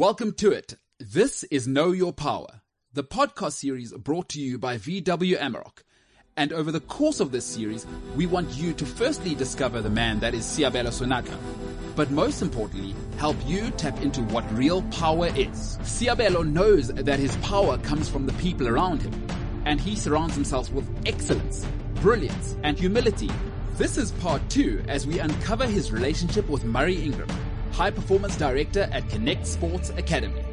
Welcome to it. This is Know Your Power, the podcast series brought to you by VW Amarok. And over the course of this series, we want you to firstly discover the man that is Seabelo Senatla, but most importantly, help you tap into what real power is. Seabelo knows that his power comes from the people around him, and he surrounds himself with excellence, brilliance, and humility. This is part two as we uncover his relationship with Murray Ingram, High Performance Director at Connect Sports Academy.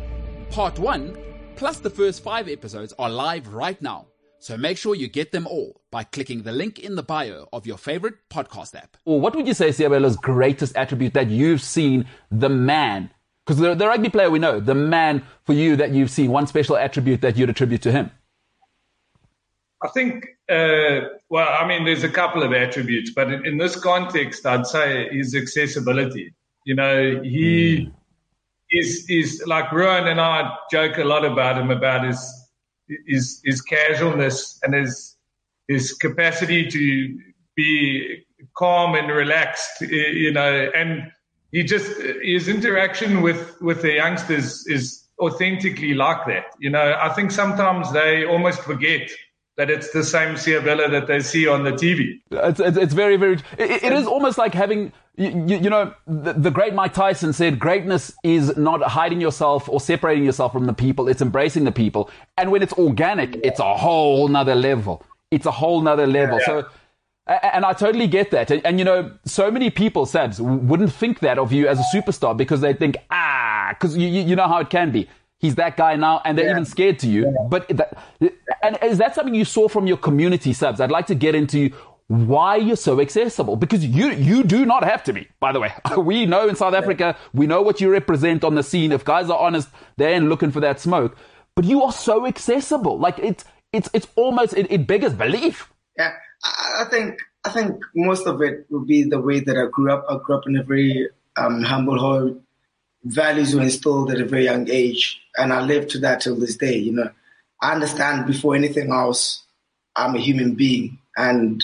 Part one, plus the first five episodes are live right now. So make sure you get them all by clicking the link in the bio of your favorite podcast app. Or what would you say is Seabelo's greatest attribute that you've seen the man? Because the, the rugby player we know, the man for you that you've seen, one special attribute that you'd attribute to him. I think, uh, well, I mean, there's a couple of attributes, but in, in, this context, I'd say his accessibility. You know, he mm. is is like Ruan and I joke a lot about him about his his his casualness and his his capacity to be calm and relaxed. You know, and he just his interaction with with the youngsters is authentically like that. You know, I think sometimes they almost forget that it's the same Seabelo that they see on the TV. It's, it's, it's very, very, it, it is almost like having, you, you know, the, the, great Mike Tyson said, greatness is not hiding yourself or separating yourself from the people. It's embracing the people. And when it's organic, it's a whole nother level. It's a whole nother level. Yeah. So, and I totally get that. And, and, you know, so many people, Sabs, wouldn't think that of you as a superstar because they think, ah, because you, you know how it can be he's that guy now, and they're yeah. even scared to you. Yeah. But that, and is that something you saw from your community subs? I'd like to get into why you're so accessible because you you do not have to be. By the way, we know in South Africa, we know what you represent on the scene. If guys are honest, they ain't looking for that smoke. But you are so accessible. Like it's it's it's almost it, it beggars belief. Yeah, I, I think I think most of it would be the way that I grew up. I grew up in a very um, humble home values were instilled at a very young age, and I live to that till this day. You know, I understand before anything else, I'm a human being, and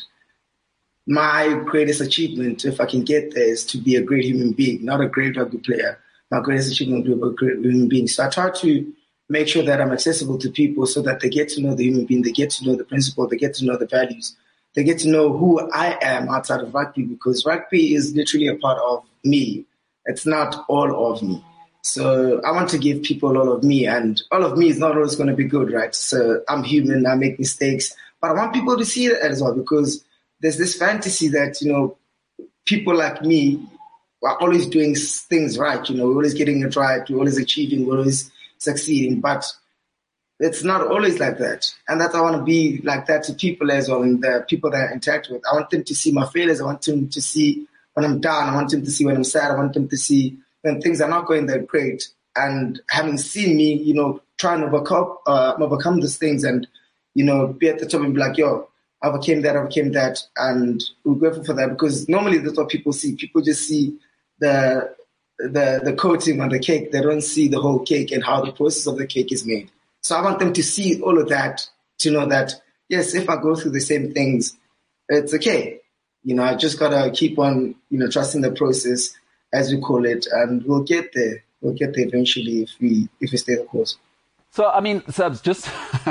my greatest achievement, if I can get there, is to be a great human being, not a great rugby player. My greatest achievement will be a great human being. So I try to make sure that I'm accessible to people so that they get to know the human being, they get to know the principle, they get to know the values, they get to know who I am outside of rugby because rugby is literally a part of me. It's not all of me. So I want to give people all of me, and all of me is not always going to be good, right? So I'm human, I make mistakes, but I want people to see that as well because there's this fantasy that you know people like me are always doing things right. You know, we're always getting it right, we're always achieving, we're always succeeding, but it's not always like that. And that I want to be like that to people as well, and the people that I interact with. I want them to see my failures. I want them to see when I'm down. I want them to see when I'm sad. I want them to see when things are not going that great. And having seen me, you know, trying to overcome, uh, overcome these things and, you know, be at the top and be like, yo, I overcame that, I overcame that. And we're grateful for that because normally that's what people see. People just see the, the, the coating on the cake. They don't see the whole cake and how the process of the cake is made. So I want them to see all of that to know that, yes, if I go through the same things, it's okay. You know, I just gotta keep on, you know, trusting the process, as we call it, and we'll get there. We'll get there eventually if we if we stay the course. So, I mean, Subs, just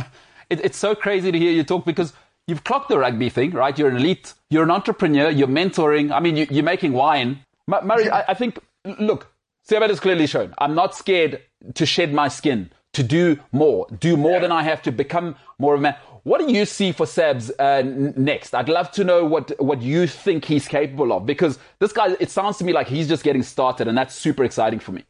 it, it's so crazy to hear you talk because you've clocked the rugby thing, right? You're an elite, you're an entrepreneur, you're mentoring. I mean, you, are making wine. Murray, I, I think, look, Sebet has clearly shown I'm not scared to shed my skin, to do more, do more than I have to become more of a man. What do you see for Sebs uh, next? I'd love to know what, what you think he's capable of because this guy, it sounds to me like he's just getting started, and that's super exciting for me.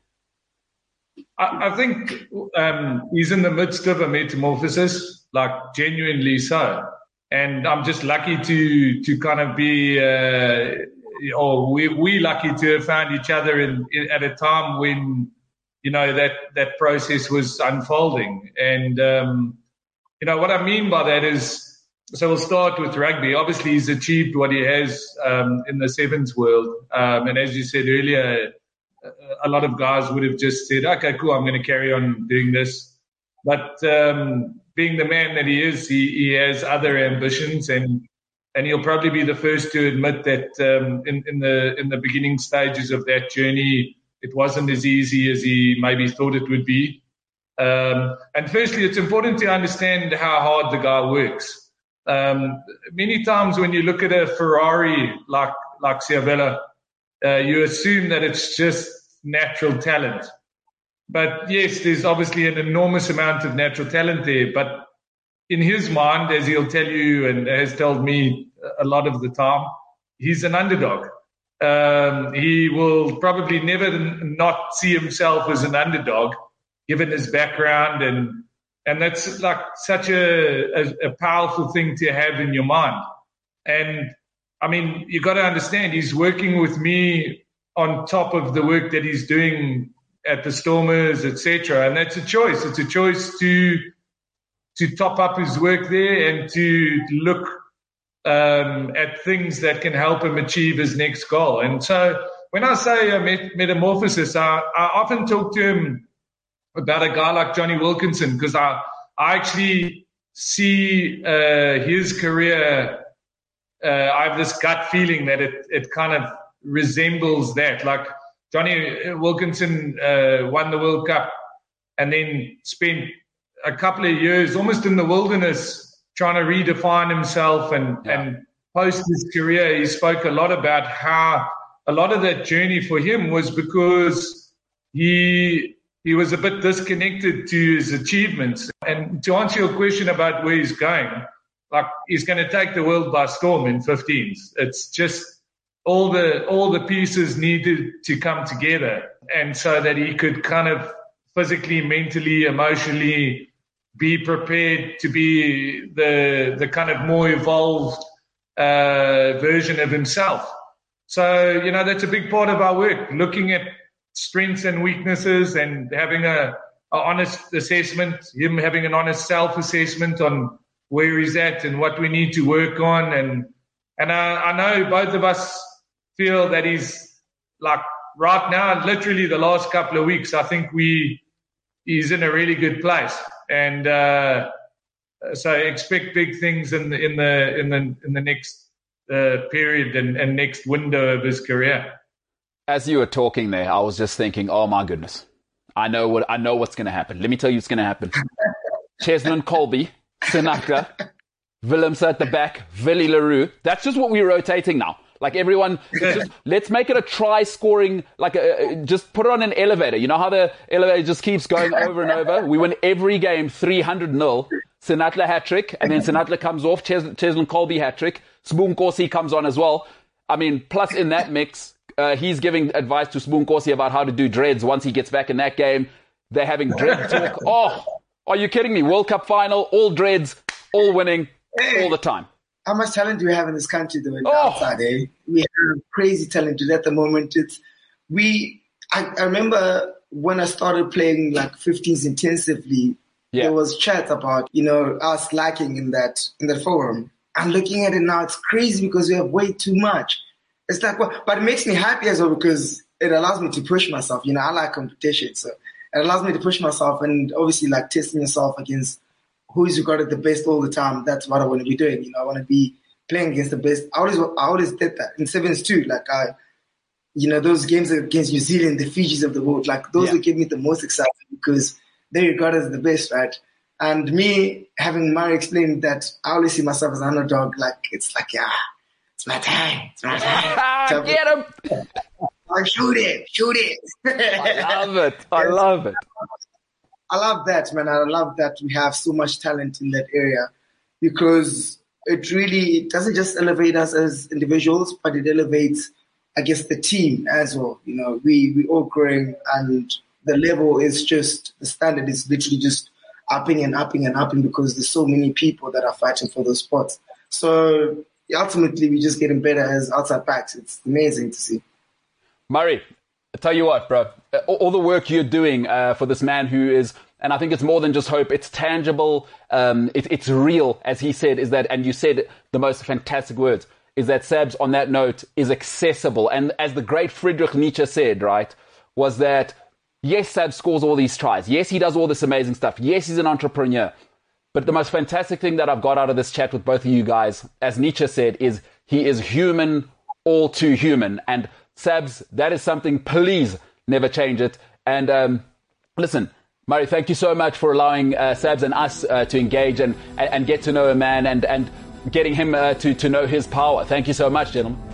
I, I think um, he's in the midst of a metamorphosis, like genuinely so. And I'm just lucky to to kind of be, uh, or we we lucky to have found each other in, in, at a time when you know that that process was unfolding and. Um, you know, what I mean by that is, so we'll start with rugby. Obviously, he's achieved what he has um, in the sevens world. Um, and as you said earlier, a lot of guys would have just said, okay, cool, I'm going to carry on doing this. But um, being the man that he is, he, he has other ambitions and and he'll probably be the first to admit that um, in, in the in the beginning stages of that journey, it wasn't as easy as he maybe thought it would be. Um, and firstly, it's important to understand how hard the guy works. Um, many times when you look at a Ferrari like like Seabelo, uh, you assume that it's just natural talent. But yes, there's obviously an enormous amount of natural talent there. But in his mind, as he'll tell you and has told me a lot of the time, he's an underdog. Um, he will probably never not see himself as an underdog, given his background, and and that's like such a, a, a powerful thing to have in your mind. And I mean, you got to understand, he's working with me on top of the work that he's doing at the Stormers, etc. And that's a choice. It's a choice to to top up his work there and to look um, at things that can help him achieve his next goal. And so when I say a met- metamorphosis, I, I, often talk to him about a guy like Jonny Wilkinson because I, I actually see uh, his career. Uh, I have this gut feeling that it, it kind of resembles that. Like Jonny Wilkinson uh, won the World Cup and then spent a couple of years almost in the wilderness trying to redefine himself and, yeah. and post his career, he spoke a lot about how a lot of that journey for him was because he he was a bit disconnected to his achievements. And to answer your question about where he's going, like he's going to take the world by storm in 15s. It's just all the all the pieces needed to come together, and so that he could kind of physically, mentally, emotionally be prepared to be the the kind of more evolved uh, version of himself. So you know that's a big part of our work, looking at strengths and weaknesses, and having a, a honest assessment. Him having an honest self assessment on where he's at and what we need to work on, and and I, I know both of us feel that he's like right now, literally the last couple of weeks. I think we he's in a really good place and uh, so expect big things in the in the in the in the next uh, period and, and next window of his career. As you were talking there, I was just thinking, oh my goodness, I know what I know what's going to happen. Let me tell you what's going to happen. Cheslin Kolbe, Senatla, Willemse at the back, Willie le Roux. That's just what we're rotating now. Like everyone, just, let's make it a try scoring, like a, just put it on an elevator. You know how the elevator just keeps going over and over? We win every game 300 nil. Senatla hat trick, and then Senatla comes off, Ches- Cheslin Kolbe hat trick. Sbu Nkosi comes on as well. I mean, plus in that mix, uh, he's giving advice to Sbu Nkosi about how to do dreads once he gets back in that game. They're having dread talk. Oh, are you kidding me? World Cup final, all dreads, all winning, all the time how much talent do we have in this country though oh. outside eh? we have crazy talent at the moment it's we I, I, remember when i started playing like 15s intensively yeah. there was chat about you know us lacking in that in the forum i'm looking at it now it's crazy because we have way too much it's like well, but it makes me happy as well because it allows me to push myself you know i like competition so it allows me to push myself and obviously like testing yourself against who is regarded the best all the time. That's what I want to be doing. You know, I want to be playing against the best. I always, I always did that in sevens too. Like I, you know, those games against New Zealand, the Fijis of the world, like those yeah. give me the most excitement because they regard as the best, right? And me having Murray explain that I always see myself as an underdog, like it's like, yeah, it's my time, it's my time. Ah, get him! Like, shoot it, shoot it. I love it. I love it. I love that, man. I love that we have so much talent in that area because it really it doesn't just elevate us as individuals, but it elevates, I guess, the team as well. You know, we we all growing, and the level is just the standard is literally just upping and upping and upping because there's so many people that are fighting for those spots. So ultimately, we're just getting better as outside backs. It's amazing to see. Murray, Tell you what, bro, all the work you're doing uh, for this man who is, and I think it's more than just hope. It's tangible. Um, it, it's real, as he said. Is that, and you said the most fantastic words. Is that Sabs on that note is accessible, and as the great Friedrich Nietzsche said, right, was that yes, Sabs scores all these tries. Yes, he does all this amazing stuff. Yes, he's an entrepreneur. But the most fantastic thing that I've got out of this chat with both of you guys, as Nietzsche said, is he is human, all too human, and Sabs, that is something, please, never change it. And um, listen, Murray, thank you so much for allowing uh, and us uh, to engage and, and get to know a man and, and getting him uh, to, to know his power. Thank you so much, gentlemen.